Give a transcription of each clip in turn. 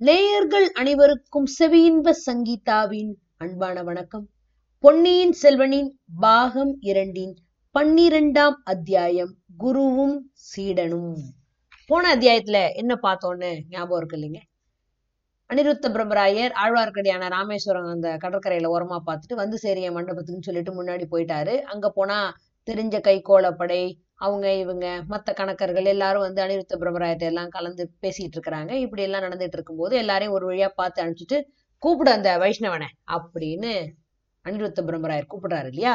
நேயர்கள் அனைவருக்கும் செவியின்ப சங்கீதாவின் அன்பான வணக்கம். பொன்னியின் செல்வனின் பாகம் இரண்டின் பன்னிரெண்டாம் அத்தியாயம் குருவும் சீடனும். போன அத்தியாயத்துல என்ன பார்த்தோன்னு ஞாபகம் இருக்கு இல்லைங்க? அனிருத்த பிரபராயர் ஆழ்வார்க்கடியான ராமேஸ்வரம் அந்த கடற்கரையில ஓரமா பார்த்துட்டு வந்து சேரிய மண்டபத்துக்குன்னு சொல்லிட்டு முன்னாடி போயிட்டாரு. அங்க போனா தெரிஞ்ச கைகோளப்படை அவங்க இவங்க மத்த கணக்கர்கள் எல்லாரும் வந்து அனிருத்த பிரம்மராயத்தை எல்லாம் கலந்து பேசிட்டு இருக்கிறாங்க. இப்படி எல்லாம் நடந்துட்டு இருக்கும்போது எல்லாரையும் ஒரு வழியா பார்த்து அனுப்பிச்சிட்டு கூப்பிடு அந்த வைஷ்ணவனை அப்படின்னு அனிருத்த பிரம்மராயர் கூப்பிடுறாரு இல்லையா?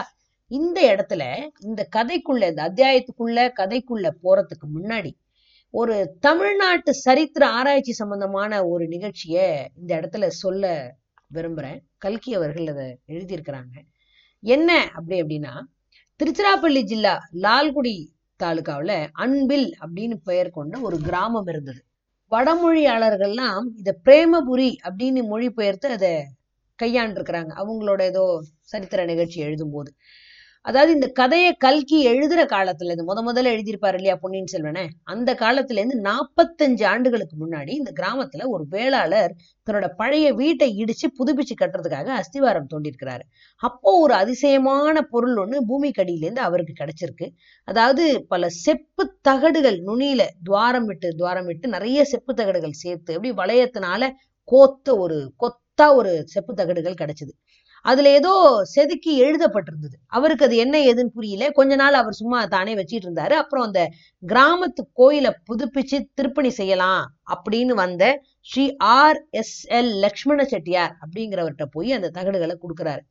இந்த இடத்துல இந்த கதைக்குள்ள இந்த அத்தியாயத்துக்குள்ள கதைக்குள்ள போறதுக்கு முன்னாடி ஒரு தமிழ்நாட்டு சரித்திர ஆராய்ச்சி சம்பந்தமான ஒரு நிகழ்ச்சிய இந்த இடத்துல சொல்ல விரும்புறேன். கல்கி அவர்கள் அதை எழுதியிருக்கிறாங்க. என்ன அப்படி அப்படின்னா திருச்சிராப்பள்ளி ஜில்லா லால்குடி தாலுகாவுல அன்பில் அப்படின்னு பெயர் கொண்ட ஒரு கிராமம் இருந்தது. வடமொழியாளர்கள்லாம் இதை பிரேமபுரி அப்படின்னு மொழிபெயர்த்து அதை கையாண்டிருக்கிறாங்க. அவங்களோட ஏதோ சரித்திர நிகழ்ச்சி எழுதும்போது. அதாவது இந்த கதையை கல்கி எழுதுற காலத்துல இருந்து முத முதல்ல எழுதியிருப்பாரு இல்லையா பொன்னியின் செல்வனை? அந்த காலத்துல இருந்து நாற்பத்தஞ்சு ஆண்டுகளுக்கு முன்னாடி இந்த கிராமத்துல ஒரு வேளாளர் தன்னோட பழைய வீட்டை இடிச்சு புதுப்பிச்சு கட்டுறதுக்காக அஸ்திவாரம் தோண்டியிருக்கிறாரு. அப்போ ஒரு அதிசயமான பொருள் ஒண்ணு பூமிக்கடியில இருந்து அவருக்கு கிடைச்சிருக்கு. அதாவது பல செப்பு தகடுகள் நுனியில துவாரம் விட்டு துவாரம் விட்டு நிறைய செப்பு தகடுகள் சேர்த்து அப்படி வளையத்தினால கோத்த ஒரு கொத்தா ஒரு செப்பு தகடுகள் கிடைச்சது. அதுல ஏதோ செதுக்கி எழுதப்பட்டிருந்தது. அவருக்கு அது என்ன ஏதுன்னு புரியல. கொஞ்ச நாள் அவர் சும்மா தானே வச்சிட்டு இருந்தாரு. அப்புறம் அந்த கிராமத்து கோயிலை புதுப்பிச்சு திருப்பணி செய்யலாம் அப்படின்னு வந்த Shri R S L Lakshmana Chettiar அப்படிங்கிறவர்கிட்ட போய் அந்த தகடுகளை கொடுக்குறாரு.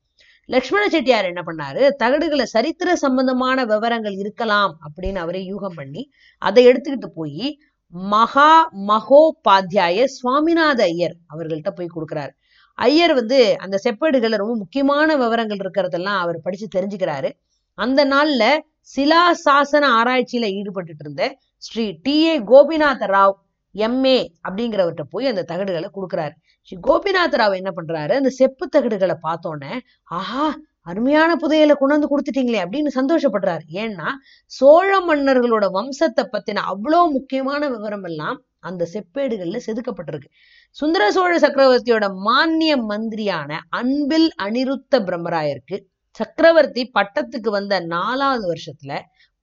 லக்ஷ்மண செட்டியார் என்ன பண்ணாரு? தகடுகளை சரித்திர சம்பந்தமான விவரங்கள் இருக்கலாம் அப்படின்னு அவரே யூகம் பண்ணி அதை எடுத்துக்கிட்டு போய் மகா மகோபாத்தியாய சுவாமிநாத ஐயர் அவர்கள்ட்ட போய் கொடுக்குறாரு. ஐயர் வந்து அந்த செப்பேடுகளில் ரொம்ப முக்கியமான விவரங்கள் இருக்கிறதெல்லாம் அவர் படிச்சு தெரிஞ்சுக்கிறாரு. அந்த நாள்ல சிலா சாசன ஆராய்ச்சியில ஈடுபட்டு இருந்த Shri T. A. Gopinatha Rao MA அப்படிங்கிறவர்கிட்ட போய் அந்த தகடுகளை கொடுக்குறாரு. ஸ்ரீ கோபிநாத ராவ் என்ன பண்றாரு? அந்த செப்பு தகடுகளை பார்த்தோன்னே ஆஹா அருமையான புதையலை கொண்டு வந்து கொடுத்துட்டீங்களே அப்படின்னு சந்தோஷப்படுறாரு. ஏன்னா சோழ மன்னர்களோட வம்சத்தை பத்தின அவ்வளோ முக்கியமான விவரம் எல்லாம் அந்த செப்பேடுகள்ல செதுக்கப்பட்டிருக்கு. சுந்தர சோழ சக்கரவர்த்தியோட மானிய மந்திரியான அன்பில் அனிருத்த பிரம்மராயருக்கு சக்கரவர்த்தி பட்டத்துக்கு வந்த நாலாவது வருஷத்துல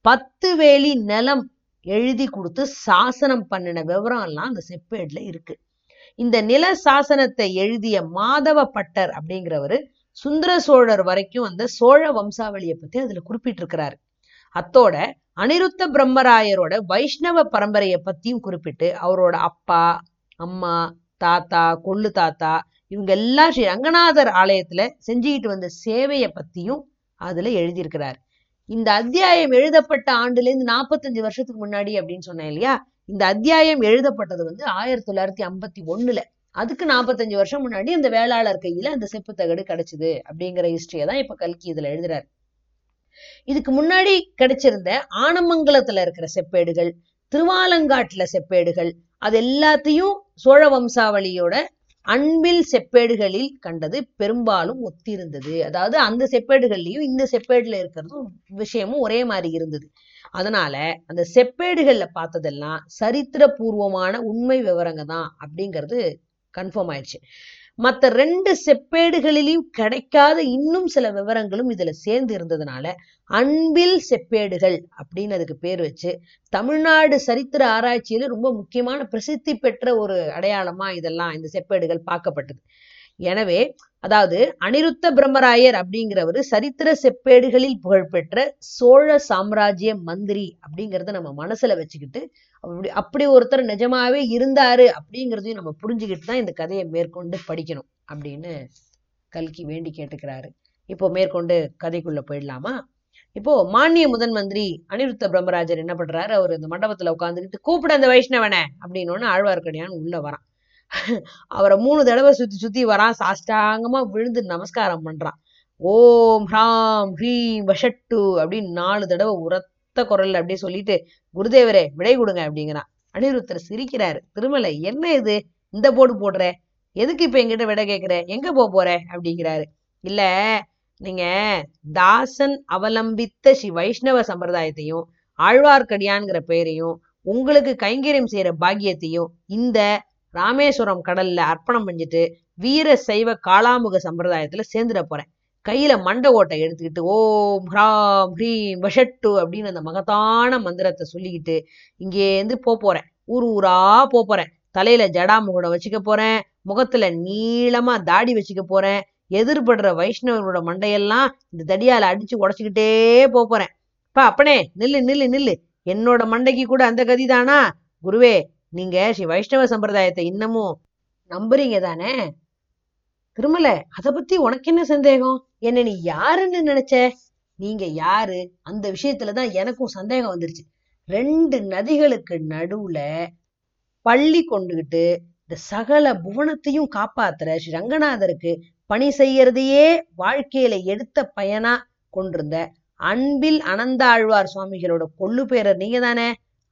பத்து வேலி நிலம் எழுதி கொடுத்து சாசனம் பண்ணின விவரம் எல்லாம் அந்த செப்பேடுல இருக்கு. இந்த நில சாசனத்தை எழுதிய மாதவ பட்டர் அப்படிங்கிறவரு சுந்தர சோழர் வரைக்கும் அந்த சோழ வம்சாவளியை பத்தி அதுல குறிப்பிட்டிருக்கிறாரு. அத்தோட அனிருத்த பிரம்மராயரோட வைஷ்ணவ பரம்பரையை பத்தியும் குறிப்பிட்டு அவரோட அப்பா அம்மா தாத்தா கொள்ளு தாத்தா இவங்க எல்லாம் ஸ்ரீ ரங்கநாதர் ஆலயத்துல செஞ்சுக்கிட்டு வந்த சேவையை பத்தியும் அதுல எழுதியிருக்கிறார். இந்த அத்தியாயம் எழுதப்பட்ட ஆண்டுல இருந்து நாற்பத்தஞ்சு வருஷத்துக்கு முன்னாடி அப்படின்னு சொன்னேன் இல்லையா? இந்த அத்தியாயம் எழுதப்பட்டது வந்து ஆயிரத்தி தொள்ளாயிரத்தி ஐம்பத்தி ஒண்ணுல. அதுக்கு நாற்பத்தஞ்சு வருஷம் முன்னாடி அந்த வேளாளர் கையில அந்த செப்பு தகடு கிடைச்சது அப்படிங்கிற ஹிஸ்டரியை தான் இப்ப கல்கி இதுல எழுதுறாரு. இதுக்கு முன்னாடி கிடைச்சிருந்த ஆனமங்கலத்துல இருக்கிற செப்பேடுகள் திருவாலங்காட்டுல செப்பேடுகள் அது எல்லாத்தையும் சோழ வம்சாவளியோட அன்பில் செப்பேடுகளில் கண்டது பெரும்பாலும் ஒத்திருந்தது. அதாவது அந்த செப்பேடுகள்லயும் இந்த செப்பேடுல இருக்கிறதும் விஷயமும் ஒரே மாதிரி இருந்தது. அதனால அந்த செப்பேடுகள்ல பார்த்ததெல்லாம் சரித்திர பூர்வமான உண்மை விவரங்க தான் அப்படிங்கிறது கன்ஃபார்ம் ஆயிடுச்சு. மற்ற ரெண்டு செப்பேடுகளிலும் கிடைக்காத இன்னும் சில விவரங்களும் இதுல சேர்ந்து இருந்ததுனால அன்பில் செப்பேடுகள் அப்படின்னு அதுக்கு பேர் வச்சு தமிழ்நாடு சரித்திர ஆராய்ச்சியில ரொம்ப முக்கியமான பிரசித்தி பெற்ற ஒரு அடையாளமா இதெல்லாம் இந்த செப்பேடுகள் பார்க்கப்பட்டது. எனவே அதாவது அனிருத்த பிரம்மராயர் அப்படிங்கிறவரு சரித்திர செப்பேடுகளில் புகழ்பெற்ற சோழ சாம்ராஜ்ய மந்திரி அப்படிங்கிறத நம்ம மனசுல வச்சுக்கிட்டு அப்படி அப்படி ஒருத்தர் நிஜமாவே இருந்தாரு அப்படிங்கிறதையும் நம்ம புரிஞ்சுக்கிட்டு தான் இந்த கதையை மேற்கொண்டு படிக்கணும் அப்படின்னு கல்கி வேண்டி கேட்டுக்கிறாரு. இப்போ மேற்கொண்டு கதைக்குள்ள போயிடலாமா? இப்போ மானிய முதன் மந்திரி அனிருத்த பிரம்மராஜர் என்ன பண்றாரு? அவர் இந்த மண்டபத்துல உட்காந்துக்கிட்டு கூப்பிட அந்த வைஷ்ணவனை! அப்படின்னு ஆழ்வார்க்கடியான் உள்ள வரான். அவரை மூணு தடவை சுத்தி சுத்தி வரான் சாஷ்டாங்கமா விழுந்து நமஸ்காரம் பண்றான் ஓம் ஹ்ராம் ஹ்ரீம் வஷட்டு அப்படின்னு நாலு தடவை உரத்த குரல் அப்படியே சொல்லிட்டு குருதேவரே விடை கொடுங்க அப்படிங்கிறான் அனிருத்தர் சிரிக்கிறாரு. திருமலை என்ன இது? இந்த போடு போடுற. எதுக்கு இப்ப எங்கிட்ட விடை கேட்கிற எங்க போக போற? அப்படிங்கிறாரு. இல்ல நீங்க தாசன் அவலம்பித்த ஸ்ரீ வைஷ்ணவ சம்பிரதாயத்தையும் ஆழ்வார்க்கடியான்கிற பெயரையும் உங்களுக்கு கைங்கரியம் செய்யற பாக்கியத்தையும் இந்த ராமேஸ்வரம் கடல்ல அர்ப்பணம் செஞ்சுட்டு வீர சைவ காளாமுக சம்பிரதாயத்துல சேர்ந்துட போறேன். கையில மண்ட ஓட்டை எடுத்துக்கிட்டு ஓம் ஹ்ராம் ஹ்ரீம் வஷட்டு அப்படின்னு அந்த மகத்தான மந்திரத்தை சொல்லிக்கிட்டு இங்கேருந்து போப் போறேன். ஊர் ஊரா போப் போறேன். தலையில ஜடாமுகடம் வச்சுக்க போறேன். முகத்துல நீளமா தாடி வச்சுக்க போறேன். எதிர்படுற வைஷ்ணவர்களோட மண்டையெல்லாம் இந்த தடியால அடிச்சு உடச்சுக்கிட்டே போறேன். பா அப்பனே நில்லு நில்லு நில்லு. என்னோட மண்டைக்கு கூட அந்த கதி தானா குருவே நீங்க ஸ்ரீ வைஷ்ணவ சம்பிரதாயத்தை இன்னமும் நம்புறீங்க தானே? திருமல அதை பத்தி உனக்கு என்ன சந்தேகம்? என்ன நீ யாருன்னு நினைச்ச? நீங்க யாரு? அந்த விஷயத்துலதான் எனக்கும் சந்தேகம் வந்துருச்சு. ரெண்டு நதிகளுக்கு நடுவுல பள்ளி கொண்டுகிட்டு இந்த சகல புவனத்தையும் காப்பாத்துற ஸ்ரீ ரங்கநாதருக்கு பணி செய்யறதையே வாழ்க்கையில எடுத்த பயனா கொண்டிருந்த அன்பில் அனந்தாழ்வார் சுவாமிகளோட கொள்ளு பேரர் நீங்க தானே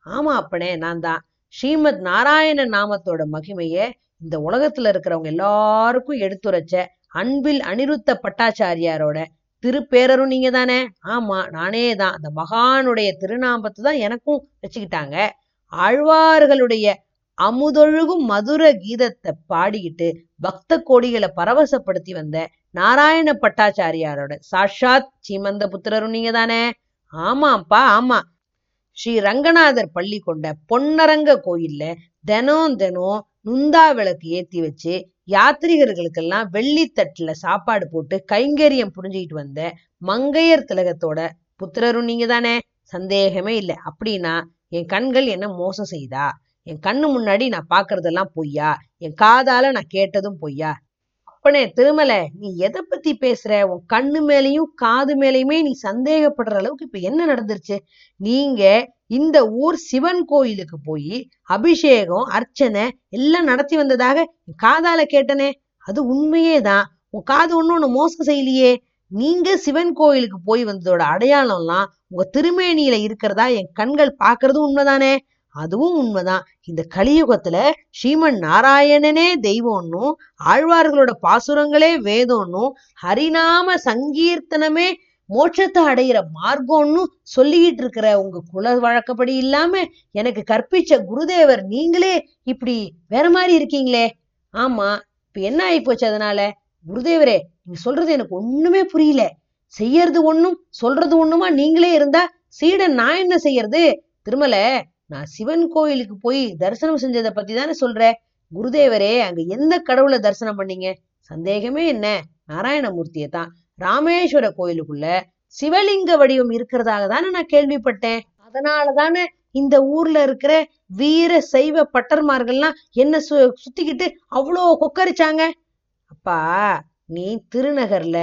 ஆமா அப்பனே நான் தான் ஸ்ரீமத் நாராயண நாமத்தோட மகிமையை இந்த உலகத்துல இருக்கிறவங்க எல்லாருக்கும் எடுத்துரைச்ச அன்பில் அனிருத்த பட்டாச்சாரியாரோட திருப்பேரரும் நீங்க தானே ஆமா நானே தான் அந்த மகானுடைய திருநாமத்தை தான் எனக்கும் வச்சுக்கிட்டாங்க. ஆழ்வார்களுடைய அமுதொழுகும் மதுர கீதத்தை பாடிக்கிட்டு பக்த கோடிகளை பரவசப்படுத்தி வந்த நாராயண பட்டாச்சாரியாரோட சாட்சாத் சீமந்த புத்திரரும் நீங்க தானே ஆமாப்பா ஆமா. ஸ்ரீ ரங்கநாதர் பள்ளி கொண்ட பொன்னரங்க கோயில்ல தினம் தினம் நுந்தா விளக்கு ஏத்தி வச்சு யாத்ரிகர்களுக்கெல்லாம் வெள்ளித்தட்டுல சாப்பாடு போட்டு கைங்கரியம் புரிஞ்சுக்கிட்டு வந்த மங்கையர் திலகத்தோட புத்திரரும் நீங்க தானே சந்தேகமே இல்லை. அப்படின்னா என் கண்கள் என்ன மோசம் செய்தா? என் கண்ணு முன்னாடி நான் பாக்குறதெல்லாம் பொய்யா? என் காதால நான் கேட்டதும் பொய்யா? அப்பனே திருமலை நீ எதை பத்தி பேசுற? உன் கண்ணு மேலயும் காது மேலயுமே நீ சந்தேகப்படுற அளவுக்கு இப்ப என்ன நடந்துருச்சு? நீங்க இந்த ஊர் சிவன் கோயிலுக்கு போய் அபிஷேகம் அர்ச்சனை எல்லாம் நடத்தி வந்ததாக என் காதால கேட்டனே. அது உண்மையே தான். உன் காது ஒண்ணு ஒண்ணு மோசம் செய்யலையே. நீங்க சிவன் கோயிலுக்கு போய் வந்ததோட அடையாளம்லாம் உங்க திருமேனியில இருக்கிறதா என் கண்கள் பாக்குறதும் உண்மைதானே? அதுவும் உண்மைதான். இந்த கலியுகத்துல ஸ்ரீமன் நாராயணனே தெய்வம்னும் ஆழ்வார்களோட பாசுரங்களே வேதம்னும் ஹரிநாம சங்கீர்த்தனமே மோட்சத்தை அடையிற மார்க்கம்னு சொல்லிக்கிட்டு இருக்கிற உங்க குல வழக்கப்படி இல்லாம எனக்கு கற்பிச்ச குருதேவர் நீங்களே இப்படி வேற மாதிரி இருக்கீங்களே. ஆமா இப்ப என்ன ஆயிப்போச்சு அதனால? குருதேவரே நீங்க சொல்றது எனக்கு ஒண்ணுமே புரியல. செய்யறது ஒண்ணும் சொல்றது ஒண்ணுமா நீங்களே இருந்தா சீடன் நான் என்ன செய்யறது? திருமலை நான் சிவன் கோயிலுக்கு போய் தரிசனம் செஞ்சதை பத்தி தானே சொல்ற. குருதேவரே அங்க எந்த கடவுளை தரிசனம் பண்ணீங்க? சந்தேகமே என்ன? நாராயணமூர்த்தியை தான். ராமேஸ்வர கோயிலுக்குள்ள சிவலிங்க வடிவம் இருக்கிறதாக தானே நான் கேள்விப்பட்டேன். அதனால தானே இந்த ஊர்ல இருக்கிற வீர சைவ பட்டர்மார்கள்லாம் என்ன சு சுத்திக்கிட்டு அவ்வளோ கொக்கரிச்சாங்க? அப்பா நீ திருநகர்ல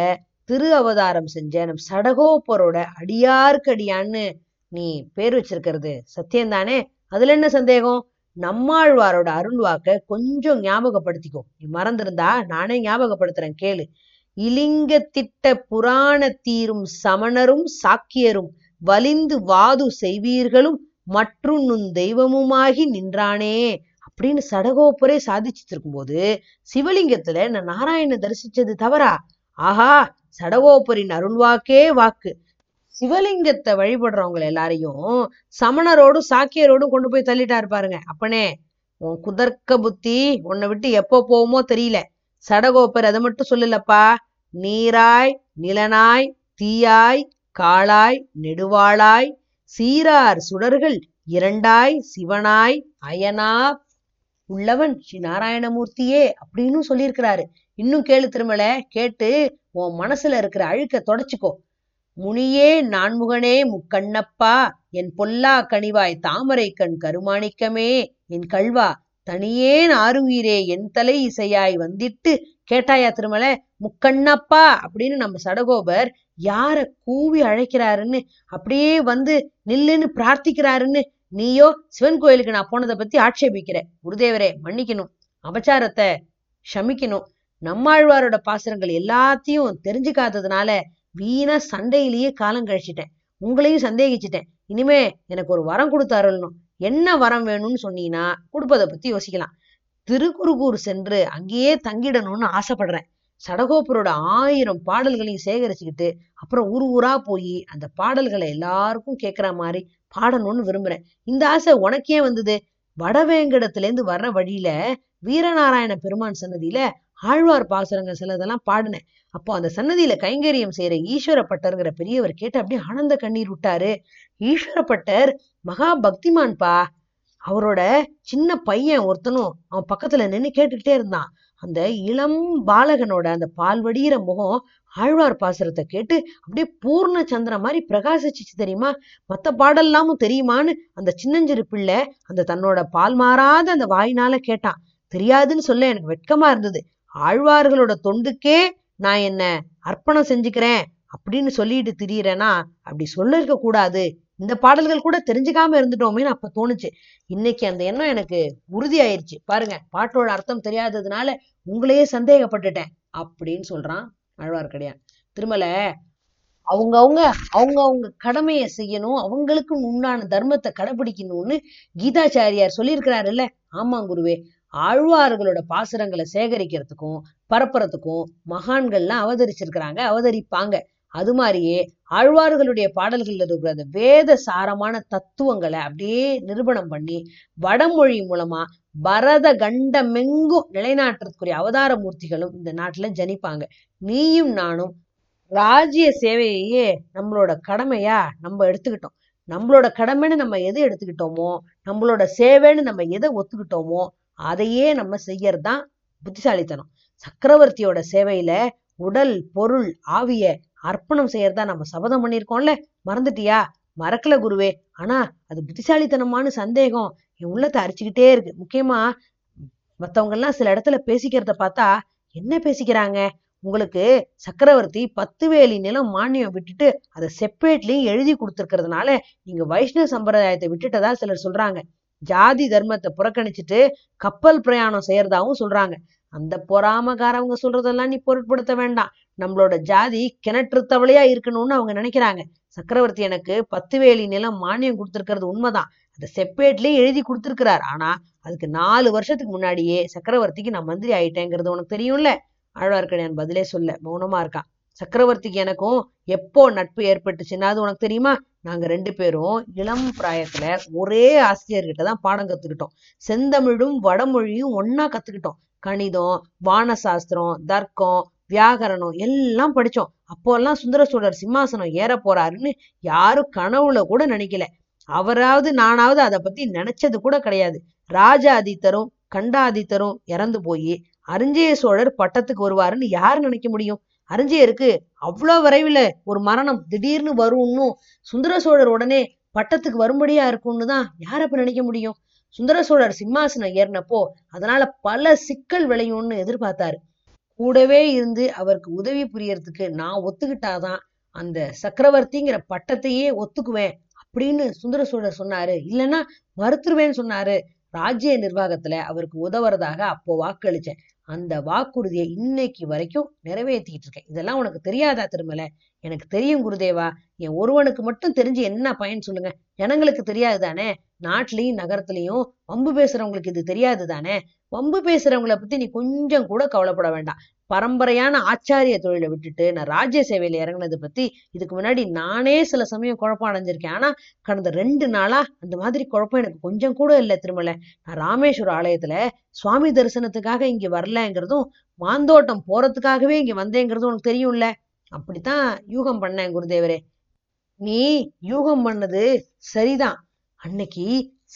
திரு அவதாரம் செஞ்ச நம் சடகோப்பரோட அடியாருக்கு அடியான்னு நீ பேர் வச்சிருக்கிறது சத்தியம்தானே? அதுல என்ன சந்தேகம்? நம்மாழ்வாரோட அருள்வாக்க கொஞ்சம் ஞாபகப்படுத்திக்கோ. நீ மறந்திருந்தா நானே ஞாபகப்படுத்துறேன் கேளு. இலிங்க திட்ட புராண தீரும் சமணரும் சாக்கியரும் வலிந்து வாது செய்வீர்களும் மற்றும் நுண் தெய்வமுமாகி நின்றானே அப்படின்னு சடகோப்பரே சாதிச்சுட்டு இருக்கும்போது சிவலிங்கத்துல நான் நாராயண தரிசிச்சது தவறா? ஆஹா சடகோப்பரின் அருள்வாக்கே வாக்கு. சிவலிங்கத்தை வழிபடுறவங்க எல்லாரையும் சமணரோடும் சாக்கியரோடும் கொண்டு போய் தள்ளிட்டாரு பாருங்க. அப்பனே உன் குதர்க்க புத்தி உன்னை விட்டு எப்போ போவோமோ தெரியல. சடகோப்பர் அதை மட்டும் சொல்லலப்பா. நீராய் நிலனாய் தீயாய் காளாய் நெடுவாளாய் சீரார் சுடர்கள் இரண்டாய் சிவனாய் அயனா உள்ளவன் ஸ்ரீ நாராயணமூர்த்தியே அப்படின்னு சொல்லியிருக்கிறாரு. இன்னும் கேளு திருமலை கேட்டு உன் மனசுல இருக்கிற அழுக்க தொடச்சுக்கோ. முனியே நான்முகனே முக்கண்ணப்பா என் பொல்லா கனிவாய் தாமரை கண் கருமாணிக்கமே என் கல்வா தனியேன் ஆறுயிரே என் தலை இசையாய் வந்திட்டு கேட்டாயா திருமல முக்கண்ணப்பா அப்படின்னு நம்ம சடகோபர் யார கூவி அழைக்கிறாருன்னு அப்படியே வந்து நில்லுன்னு பிரார்த்திக்கிறாருன்னு நீயோ சிவன் கோயிலுக்கு நான் போனதை பத்தி ஆட்சேபிக்கிற. குருதேவரே மன்னிக்கணும். அபச்சாரத்தை ஷமிக்கணும் நம்மாழ்வாரோட பாசுரங்கள் எல்லாத்தையும் தெரிஞ்சுக்காததுனால வீணா சண்டையிலேயே காலம் கழிச்சிட்டேன். உங்களையும் சந்தேகிச்சிட்டேன். இனிமே எனக்கு ஒரு வரம் கொடுத்து அருளணும் என்ன வரம் வேணும்னு சொன்னீங்கன்னா கொடுப்பதை பத்தி யோசிக்கலாம். திருக்குறுகூர் சென்று அங்கேயே தங்கிடணும்னு ஆசைப்படுறேன். சடகோப்பரோட ஆயிரம் பாடல்களையும் சேகரிச்சுக்கிட்டு அப்புறம் ஊர் ஊரா போய் அந்த பாடல்களை எல்லாருக்கும் கேட்குற மாதிரி பாடணும்னு விரும்புறேன். இந்த ஆசை உனக்கே வந்தது? வடவேங்கடத்துல இருந்து வர்ற வழியில வீரநாராயண பெருமான் சன்னதியில ஆழ்வார் பாசுரங்கள் சிலதெல்லாம் பாடினேன். அப்போ அந்த சன்னதியில கைங்கரியம் செய்யற ஈஸ்வரப்பட்டருங்கிற பெரியவர் கேட்டு அப்படியே ஆனந்த கண்ணீர் விட்டாரு. ஈஸ்வரப்பட்டர் மகா பக்திமான்பா. அவரோட சின்ன பையன் ஒருத்தனும் அவன் பக்கத்துல நின்னு கேட்டுக்கிட்டே இருந்தான். அந்த இளம் பாலகனோட அந்த பால் வடிகிற முகம் ஆழ்வார் பாசுரத்தை கேட்டு அப்படியே பூர்ண சந்திர மாதிரி பிரகாசிச்சிச்சு தெரியுமா? மத்த பாடல்லாமும் தெரியுமான்னு அந்த சின்னஞ்சிறு பிள்ளை அந்த தன்னோட பால் மாறாத அந்த வாயினால கேட்டான். தெரியாதுன்னு சொல்ல எனக்கு வெட்கமா இருந்தது. ஆழ்வார்களோட தொண்டுக்கே நான் என்ன அர்ப்பணம் செஞ்சுக்கிறேன் அப்படின்னு சொல்லிட்டு திரியிறேன்னா அப்படி சொல்லிருக்க கூடாது. இந்த பாடல்கள் கூட தெரிஞ்சுக்காம இருந்துட்டோமேன்னு அப்ப தோணுச்சு. இன்னைக்கு அந்த எண்ணம் எனக்கு உறுதி ஆயிருச்சு பாருங்க பாட்டோட அர்த்தம் தெரியாததுனால உங்களையே சந்தேகப்பட்டுட்டேன் அப்படின்னு சொல்றான் ஆழ்வார்க்கடியான். திருமல அவங்க அவங்க அவங்க கடமையை செய்யணும் அவங்களுக்கு உண்டான தர்மத்தை கடைபிடிக்கணும்னு கீதாச்சாரியார் சொல்லியிருக்கிறாருல்ல. ஆமா குருவே ஆழ்வார்களோட பாசுரங்களை சேகரிக்கிறதுக்கும் பரப்புறதுக்கும் மகான்கள்லாம் அவதரிச்சிருக்கிறாங்க அவதரிப்பாங்க. அது மாதிரியே ஆழ்வார்களுடைய பாடல்கள்ல இருக்கிற அந்த வேத சாரமான தத்துவங்களை அப்படியே நிரூபணம் பண்ணி வடமொழி மூலமா பரத கண்டமெங்கும் நிலைநாட்டுறதுக்குரிய அவதார மூர்த்திகளும் இந்த நாட்டுல ஜனிப்பாங்க. நீயும் நானும் ராஜ்ய சேவையையே நம்மளோட கடமையா நம்ம எடுத்துக்கிட்டோம். நம்மளோட கடமைன்னு நம்ம எதை எடுத்துக்கிட்டோமோ நம்மளோட சேவைன்னு நம்ம எதை ஒத்துக்கிட்டோமோ அதையே நம்ம செய்யறது தான் புத்திசாலித்தனம். சக்கரவர்த்தியோட சேவையில உடல் பொருள் ஆவிய அர்ப்பணம் செய்யறதா நம்ம சபதம் பண்ணியிருக்கோம்ல? மறந்துட்டியா? மறக்கல குருவே. ஆனா அது புத்திசாலித்தனமான சந்தேகம் என் உள்ளத்தை அரிச்சுக்கிட்டே இருக்கு. முக்கியமா மத்தவங்க எல்லாம் சில இடத்துல பேசிக்கிறத பார்த்தா என்ன பேசிக்கிறாங்க? உங்களுக்கு சக்கரவர்த்தி பத்து வேலி நிலம் மானியம் விட்டுட்டு அதை செப்பரேட்லயும் எழுதி கொடுத்துருக்கிறதுனால நீங்க வைஷ்ணவ சம்பிரதாயத்தை விட்டுட்டதா சிலர் சொல்றாங்க. ஜாதி தர்மத்தை புறக்கணிச்சுட்டு கப்பல் பிரயாணம் செய்யறதாவும் சொல்றாங்க. அந்த பொறாமக்காரவங்க சொல்றதெல்லாம் நீ பொருட்படுத்த வேண்டாம். நம்மளோட ஜாதி கிணற்று தவளையா இருக்கணும்னு அவங்க நினைக்கிறாங்க. சக்கரவர்த்தி எனக்கு பத்து வேலி நிலம் மானியம் கொடுத்துருக்கிறது உண்மைதான். அந்த செப்பேட்லயே எழுதி கொடுத்துருக்கிறார். ஆனா அதுக்கு நாலு வருஷத்துக்கு முன்னாடியே சக்கரவர்த்திக்கு நான் மந்திரி ஆயிட்டேங்கிறது உனக்கு தெரியும்ல? ஆழ்வார்க்கடியான் பதிலே சொல்ல மௌனமா இருக்கான். சக்கரவர்த்திக்கு எனக்கும் எப்போ நட்பு ஏற்பட்டுச்சுன்னா அது உனக்கு தெரியுமா? நாங்க ரெண்டு பேரும் இளம் பிராயத்துல ஒரே ஆசிரியர்கிட்ட தான் பாடம் கத்துக்கிட்டோம். செந்தமிழும் வடமொழியும் ஒன்னா கத்துக்கிட்டோம். கணிதம் வானசாஸ்திரம் தர்க்கம் வியாகரணம் எல்லாம் படிச்சோம். அப்போல்லாம் சுந்தர சோழர் சிம்மாசனம் ஏற போறாருன்னு யாரும் கனவுல கூட நினைக்கல. அவராவது நானாவது அதை பத்தி நினைச்சது கூட கிடையாது. ராஜாதித்தரும் கண்டாதித்தரும் இறந்து போய் அரிஞ்சய சோழர் பட்டத்துக்கு வருவாருன்னு யார் நினைக்க முடியும்? அரிஞ்சயருக்கு அவ்வளவு விரைவில் ஒரு மரணம் திடீர்னு வரும்னு சுந்தர சோழர் உடனே பட்டத்துக்கு வரும்படியா இருக்கும்னு தான் யார் அப்ப நினைக்க முடியும்? சுந்தர சோழர் சிம்மாசனம் ஏறினப்போ அதனால பல சிக்கல் விளையும்னு எதிர்பார்த்தாரு. கூடவே இருந்து அவருக்கு உதவி புரியறதுக்கு நான் ஒத்துக்கிட்டாதான் அந்த சக்கரவர்த்திங்கிற பட்டத்தையே ஒத்துக்குவேன் அப்படின்னு சுந்தர சோழர் சொன்னாரு. இல்லைன்னா மறுத்துருவேன்னு சொன்னாரு. ராஜ்ய நிர்வாகத்துல அவருக்கு உதவுறதாக அப்போ வாக்களிச்சேன். அந்த வாக்குறுதியை இன்னைக்கு வரைக்கும் நிறைவேற்றிட்டு இருக்கேன். இதெல்லாம் உனக்கு தெரியாதா திருமலை? எனக்கு தெரியும் குருதேவா. என் ஒருவனுக்கு மட்டும் தெரிஞ்சு என்ன பயன் சொல்லுங்க? ஜனங்களுக்கு தெரியாது தானே? நாட்டிலையும் நகரத்திலையும் வம்பு பேசுறவங்களுக்கு இது தெரியாது தானே? வம்பு பேசுறவங்கள பத்தி நீ கொஞ்சம் கூட கவலைப்பட வேண்டாம். பரம்பரையான ஆச்சாரிய தொழிலை விட்டுட்டு நான் ராஜ்ய சேவையில இறங்குனதை பத்தி இதுக்கு முன்னாடி நானே சில சமயம் குழப்பம் அடைஞ்சிருக்கேன். ஆனா கடந்த ரெண்டு நாளா அந்த மாதிரி குழப்பம் எனக்கு கொஞ்சம் கூட இல்லை திருமலை. நான் ராமேஸ்வர ஆலயத்துல சுவாமி தரிசனத்துக்காக இங்க வரலங்கிறதும் மாந்தோட்டம் போறதுக்காகவே இங்க வந்தேங்கிறதும் உனக்கு தெரியும்ல? அப்படித்தான் யூகம் பண்ணேன் குருதேவரே. நீ யூகம் பண்ணது சரிதான். அன்னைக்கு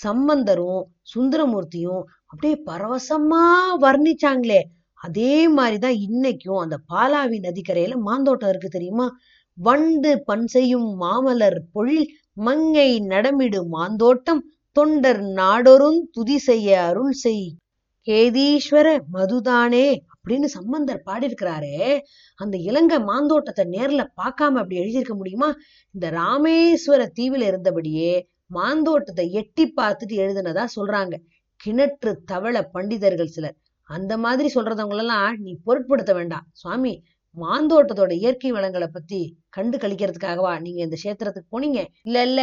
சம்பந்தரும் சுந்தரமூர்த்தியும் அப்படியே பரவசமா வர்ணிச்சாங்களே. அதே மாதிரிதான் இன்னைக்கும் அந்த பாலாவி நதிக்கரையில மாந்தோட்டம் இருக்கு தெரியுமா? வண்டு பண் செய்யும் மாமலர் பொழில் மங்கை நடமிடு மாந்தோட்டம் தொண்டர் நாடொரும் துதி செய்ய அருள் செய். கேதீஸ்வர மதுதானே அப்படின்னு சம்பந்தர் பாடியிருக்கிறாரே அந்த இலங்கை மாந்தோட்டத்தை நேர்ல பார்க்காம அப்படி எழுதியிருக்க முடியுமா? இந்த ராமேஸ்வர தீவில் இருந்தபடியே மாந்தோட்டத்தை எட்டி பார்த்துட்டு எழுதுனதா சொல்றாங்க. கிணற்று தவள பண்டிதர்கள் சிலர். அந்த மாதிரி சொல்றதவங்களெல்லாம் நீ பொருட்படுத்த வேண்டாம். சுவாமி மாந்தோட்டத்தோட இயற்கை வளங்களை பத்தி கண்டு கழிக்கிறதுக்காகவா நீங்க இந்த கஷேத்திரத்துக்கு போனீங்க? இல்ல இல்ல.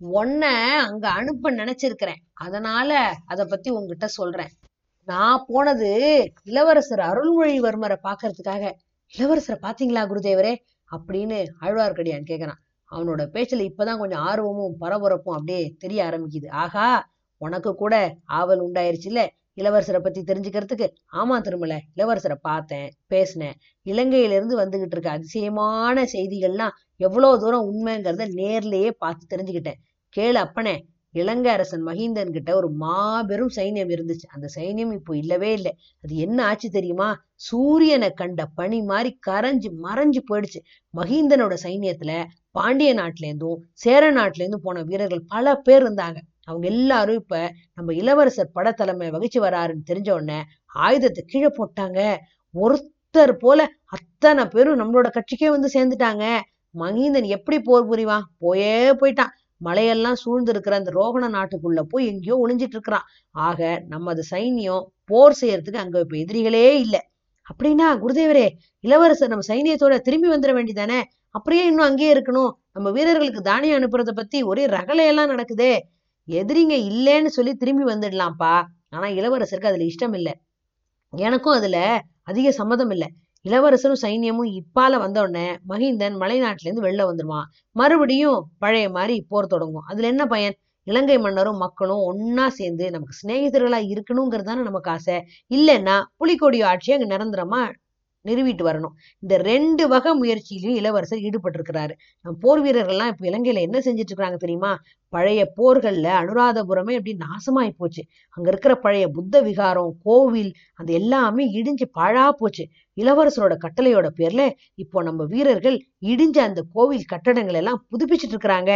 உன்ன அங்க அனுப்ப நினைச்சிருக்கிறேன். அதனால அத பத்தி உங்ககிட்ட சொல்றேன். நான் போனது இளவரசர் அருள்மொழிவர்மரை பாக்குறதுக்காக இளவரசரை பாத்தீங்களா குருதேவரே? அப்படின்னு ஆழ்வார்க்கடியான் கேக்குறான். அவனோட பேச்சுல இப்பதான் கொஞ்சம் ஆர்வமும் பரபரப்பும் அப்படியே தெரிய ஆரம்பிக்குது. ஆகா உனக்கு கூட ஆவல் உண்டாயிருச்சுல்ல? இளவரசரை பத்தி தெரிஞ்சுக்கிறதுக்கு. ஆமா திருமலை இளவரசரை பார்த்தேன் பேசினேன். இலங்கையிலிருந்து வந்துகிட்டு இருக்க அதிசயமான செய்திகள்லாம் எவ்வளவு தூரம் உண்மைங்கிறத நேர்லயே பார்த்து தெரிஞ்சுக்கிட்டேன். கேளு அப்பனே இலங்கை அரசன் மகிந்தன் கிட்ட ஒரு மாபெரும் சைன்யம் இருந்துச்சு. அந்த சைன்யம் இப்போ இல்லவே இல்லை. அது என்ன ஆச்சு தெரியுமா? சூரியனை கண்ட பனி மாதிரி கரைஞ்சு மறைஞ்சு போயிடுச்சு. மகிந்தனோட சைன்யத்துல பாண்டிய நாட்டிலேருந்தும் சேர நாட்டுல இருந்தும் போன வீரர்கள் பல பேர் இருந்தாங்க. அவங்க எல்லாரும் இப்ப நம்ம இளவரசர் படத்தலைமை வகிச்சு வராருன்னு தெரிஞ்ச உடனே ஆயுதத்தை கீழே போட்டாங்க. ஒருத்தர் போல அத்தனை பேரும் நம்மளோட கட்சிக்கே வந்து சேர்ந்துட்டாங்க. மகிந்தன் எப்படி போர் புரிவான்? போயே போயிட்டான். மலையெல்லாம் சூழ்ந்திருக்கிற அந்த ரோகண நாட்டுக்குள்ள போய் எங்கேயோ ஒளிஞ்சிட்டு இருக்கிறான். ஆக நமது சைன்யம் போர் செய்யறதுக்கு அங்க இப்ப எதிரிகளே இல்லை. அப்படின்னா குருதேவரே இளவரசர் நம்ம சைனியத்தோட திரும்பி வந்துட வேண்டிதானே அப்படியே இன்னும் அங்கேயே இருக்கணும். நம்ம வீரர்களுக்கு தானியம் அனுப்புறத பத்தி ஒரே ரகலையெல்லாம் நடக்குதே. எதிரிங்க இல்லைன்னு சொல்லி திரும்பி வந்துடலாம்ப்பா. ஆனா இளவரசருக்கு அதுல இஷ்டம் இல்லை. எனக்கும் அதுல அதிக சம்மதம் இல்லை. இளவரசரும் சைன்யமும் இப்பால வந்த உடனே மகிந்தன் மலைநாட்டிலேருந்து வெளில வந்துருவான். மறுபடியும் பழைய மாதிரி போர் தொடங்கும் அதுல என்ன பயன்? இலங்கை மன்னரும் மக்களும் ஒன்னா சேர்ந்து நமக்கு சிநேகிதர்களா இருக்கணுங்கிறது தானே நமக்கு ஆசை. இல்லைன்னா புலிக்கொடி ஆட்சி அங்க நிரந்தரமா நிறுவிட்டு வரணும். இந்த ரெண்டு வகை முயற்சியிலையும் இளவரசர் ஈடுபட்டிருக்கிறாரு. நம்ம போர் வீரர்கள்லாம் இப்போ இலங்கையில என்ன செஞ்சுட்டு இருக்காங்க தெரியுமா? பழைய போர்களில் அனுராதபுரமே அப்படி நாசமாயி போச்சு. அங்க இருக்கிற பழைய புத்த விகாரம் கோவில் அது எல்லாமே இடிஞ்சு பாழா போச்சு. இளவரசரோட கட்டளையோட பேர்ல இப்போ நம்ம வீரர்கள் இடிஞ்ச அந்த கோவில் கட்டடங்கள் எல்லாம் புதுப்பிச்சிட்டு இருக்கிறாங்க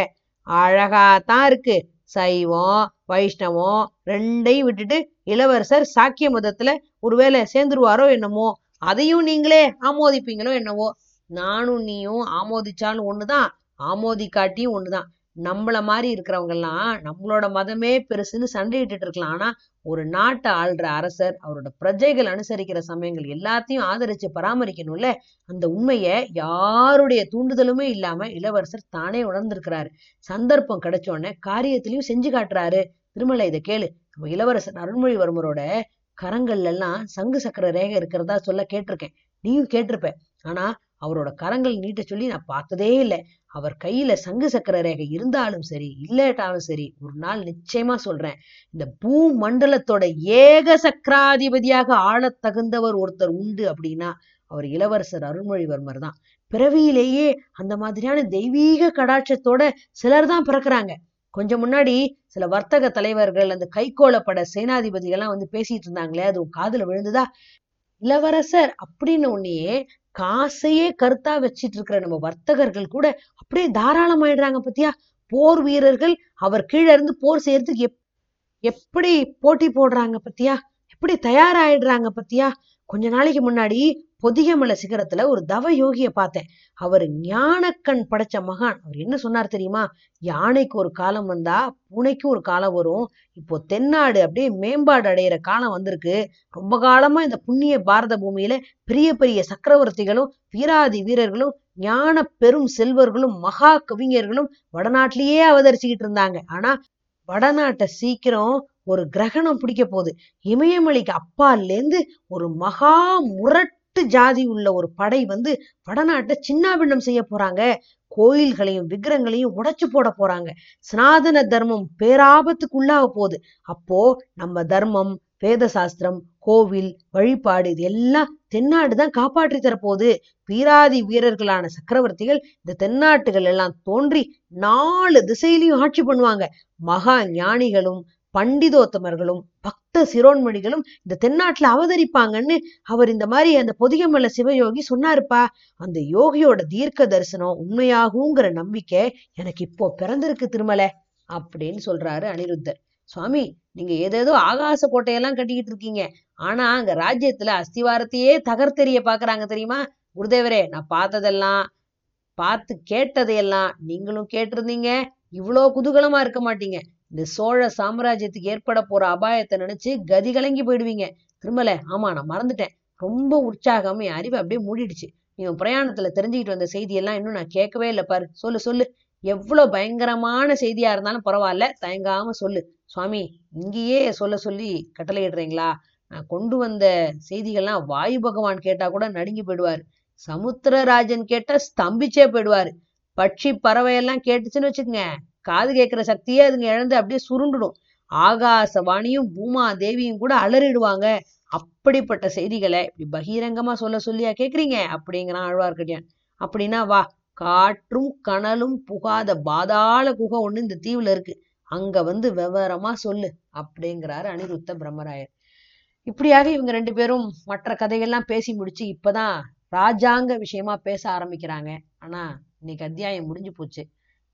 அழகா தான் இருக்கு. சைவம் வைஷ்ணவம் ரெண்டையும் விட்டுட்டு இளவரசர் சாக்கிய மதத்துல ஒருவேளை சேர்ந்துருவாரோ என்னமோ அதையும் நீங்களே ஆமோதிப்பீங்களோ என்னவோ? நானும் நீயும் ஆமோதிச்சாலும் ஒண்ணுதான் ஆமோதிக்காட்டியும் ஒண்ணுதான். நம்மள மாதிரி இருக்கிறவங்க எல்லாம் நம்மளோட மதமே பெருசுன்னு சண்டையிட்டு இருக்கலாம். ஆனா ஒரு நாட்டை ஆள்ற அரசர் அவரோட பிரஜைகள் அனுசரிக்கிற சமயங்கள் எல்லாத்தையும் ஆதரிச்சு பராமரிக்கணும்ல? அந்த உண்மைய யாருடைய தூண்டுதலுமே இல்லாம இளவரசர் தானே உணர்ந்திருக்கிறாரு. சந்தர்ப்பம் கிடைச்ச உடனே காரியத்திலையும் செஞ்சு காட்டுறாரு. திருமலை இதை கேளு. நம்ம இளவரசர் அருள்மொழிவர்மரோட கரங்கள்ல எல்லாம் சங்கு சக்கர ரேகை இருக்கிறதா சொல்ல கேட்டிருக்கேன். நீயும் கேட்டிருப்ப. ஆனா அவரோட கரங்கள் நீட்ட சொல்லி நான் பார்த்ததே இல்லை. அவர் கையில சங்கு சக்கர ரேகை இருந்தாலும் சரி இல்லட்டாலும் சரி ஒரு நாள் நிச்சயமா சொல்றேன். இந்த பூ மண்டலத்தோட ஏக சக்கராதிபதியாக ஆளத் தகுந்தவர் ஒருத்தர் உண்டு அப்படின்னா அவர் இளவரசர் அருள்மொழிவர்மர் தான். பிறவியிலேயே அந்த மாதிரியான தெய்வீக கடாட்சத்தோட சிலர் தான் பிறக்கிறாங்க. கொஞ்சம் முன்னாடி சில வர்த்தக தலைவர்கள் அந்த கைகோளப்பட சேனாதிபதிகள்லாம் வந்து பேசிட்டு இருந்தாங்களே அது உன் காதுல விழுந்ததா? இளவரசர் அப்படின்னு உன்னையே காசையே கருத்தா வச்சிட்டு இருக்கிற நம்ம வர்த்தகர்கள் கூட அப்படியே தாராளமாயிடுறாங்க பத்தியா? போர் வீரர்கள் அவர் கீழே இருந்து போர் செய்யறதுக்கு எப் எப்படி போட்டி போடுறாங்க பத்தியா? எப்படி தயாராயிடுறாங்க பத்தியா? கொஞ்ச நாளைக்கு முன்னாடி பொதிகமலை சிகரத்துல ஒரு தவ யோகிய பார்த்தேன். அவர் ஞானக்கண் படைச்ச மகான். அவர் என்ன சொன்னார் தெரியுமா? யானைக்கு ஒரு காலம் வந்தா பூனைக்கு ஒரு காலம் வரும். இப்போ தென்னாடு அப்படியே மேம்பாடு அடையிற காலம் வந்திருக்கு. ரொம்ப காலமா இந்த புண்ணிய பாரத பூமியில பெரிய பெரிய சக்கரவர்த்திகளும் வீராதி வீரர்களும் ஞான பெரும் செல்வர்களும் மகா கவிஞர்களும் வடநாட்டிலேயே அவதரிச்சுக்கிட்டு இருந்தாங்க. ஆனா வடநாட்டை சீக்கிரம் ஒரு கிரகணம் பிடிக்க போகுது. இமயமலைக்கு அப்பாலேருந்து ஒரு மகா முரட்டு ஜாதி உள்ள ஒரு படை வந்து வடநாட்டை சின்னாபின்னம் செய்ய போறாங்க. கோயில்களையும் விக்கிரங்களையும் உடைச்சு போட போறாங்க. சனாதன தர்மம் பேராபத்துக்குள்ளாக போகுது. அப்போ நம்ம தர்மம் வேத சாஸ்திரம் கோவில் வழிபாடு இது எல்லாம் தென்னாடு தான் காப்பாற்றி தரப்போகுது வீராதி வீரர்களான சக்கரவர்த்திகள் இந்த தென்னாட்டுகள் எல்லாம் தோன்றி நாலு திசையிலையும் ஆட்சி பண்ணுவாங்க. மகா ஞானிகளும் பண்டிதோத்தமர்களும் பக்த சிரோன்மணிகளும் இந்த தென்னாட்டுல அவதரிப்பாங்கன்னு அவர் இந்த மாதிரி அந்த பொதிகமல்ல சிவயோகி சொன்னாருப்பா. அந்த யோகியோட தீர்க்க தரிசனம் உண்மையாகுங்கிற நம்பிக்கை எனக்கு இப்போ பிறந்திருக்கு திருமலை அப்படின்னு சொல்றாரு அனிருத்தர். சுவாமி நீங்க ஏதேதோ ஆகாச கோட்டையெல்லாம் கட்டிக்கிட்டு இருக்கீங்க. ஆனா அங்க ராஜ்யத்துல அஸ்திவாரத்தையே தகர்த்தெறிய பாக்குறாங்க தெரியுமா? குருதேவரே நான் பார்த்ததெல்லாம் பார்த்து கேட்டதையெல்லாம் நீங்களும் கேட்டிருந்தீங்க. இவ்வளோ குதூகலமா இருக்க மாட்டீங்க. இந்த சோழ சாம்ராஜ்யத்துக்கு ஏற்பட போற அபாயத்தை நினைச்சு கதி கலங்கி போயிடுவீங்க. திரும்பல ஆமா நான் மறந்துட்டேன். ரொம்ப உற்சாகம் என் அறிவை அப்படியே மூடிடுச்சு. நீ பிரயாணத்துல தெரிஞ்சுக்கிட்டு வந்த செய்தியெல்லாம் இன்னும் நான் கேட்கவே இல்லை பாரு. சொல்லு சொல்லு. எவ்வளவு பயங்கரமான செய்தியா இருந்தாலும் பரவாயில்ல தயங்காம சொல்லு. சுவாமி இங்கேயே சொல்ல சொல்லி கட்டளையிடுறீங்களா? நான் கொண்டு வந்த செய்திகள்லாம் வாயு பகவான் கேட்டா கூட நடுங்கி போயிடுவாரு. சமுத்திரராஜன் கேட்டா ஸ்தம்பிச்சே போயிடுவாரு. பட்சி பறவை எல்லாம் கேட்டுச்சுன்னு வச்சுக்கோங்க. காது கேட்குற சக்தியே அதுங்க இழந்து அப்படியே சுருண்டுடும். ஆகாசவாணியும் பூமா தேவியும் கூட அலறிடுவாங்க. அப்படிப்பட்ட செய்திகளை இப்படி பகிரங்கமா சொல்ல சொல்லியா கேக்குறீங்க? அப்படிங்கிறான் ஆழ்வார்க்கடியான். அப்படின்னா வா காற்றும் கனலும் புகாத பாதாள குகை ஒண்ணு இந்த தீவுல இருக்கு. அங்க வந்து விவரமா சொல்லு அப்படிங்கிறாரு அனிருத்த பிரம்மராயர். இப்படியாக இவங்க ரெண்டு பேரும் மற்ற கதைகள்லாம் பேசி முடிச்சு இப்பதான் ராஜாங்க விஷயமா பேச ஆரம்பிக்கிறாங்க. ஆனா இன்னைக்கு அத்தியாயம் முடிஞ்சு போச்சு.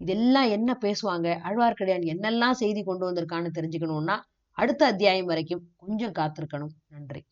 இதெல்லாம் என்ன பேசுவாங்க? ஆழ்வார்க்கடியான் என்னெல்லாம் செய்தி கொண்டு வந்திருக்கான்னு தெரிஞ்சுக்கணும்னா அடுத்த அத்தியாயம் வரைக்கும் கொஞ்சம் காத்திருக்கணும். நன்றி.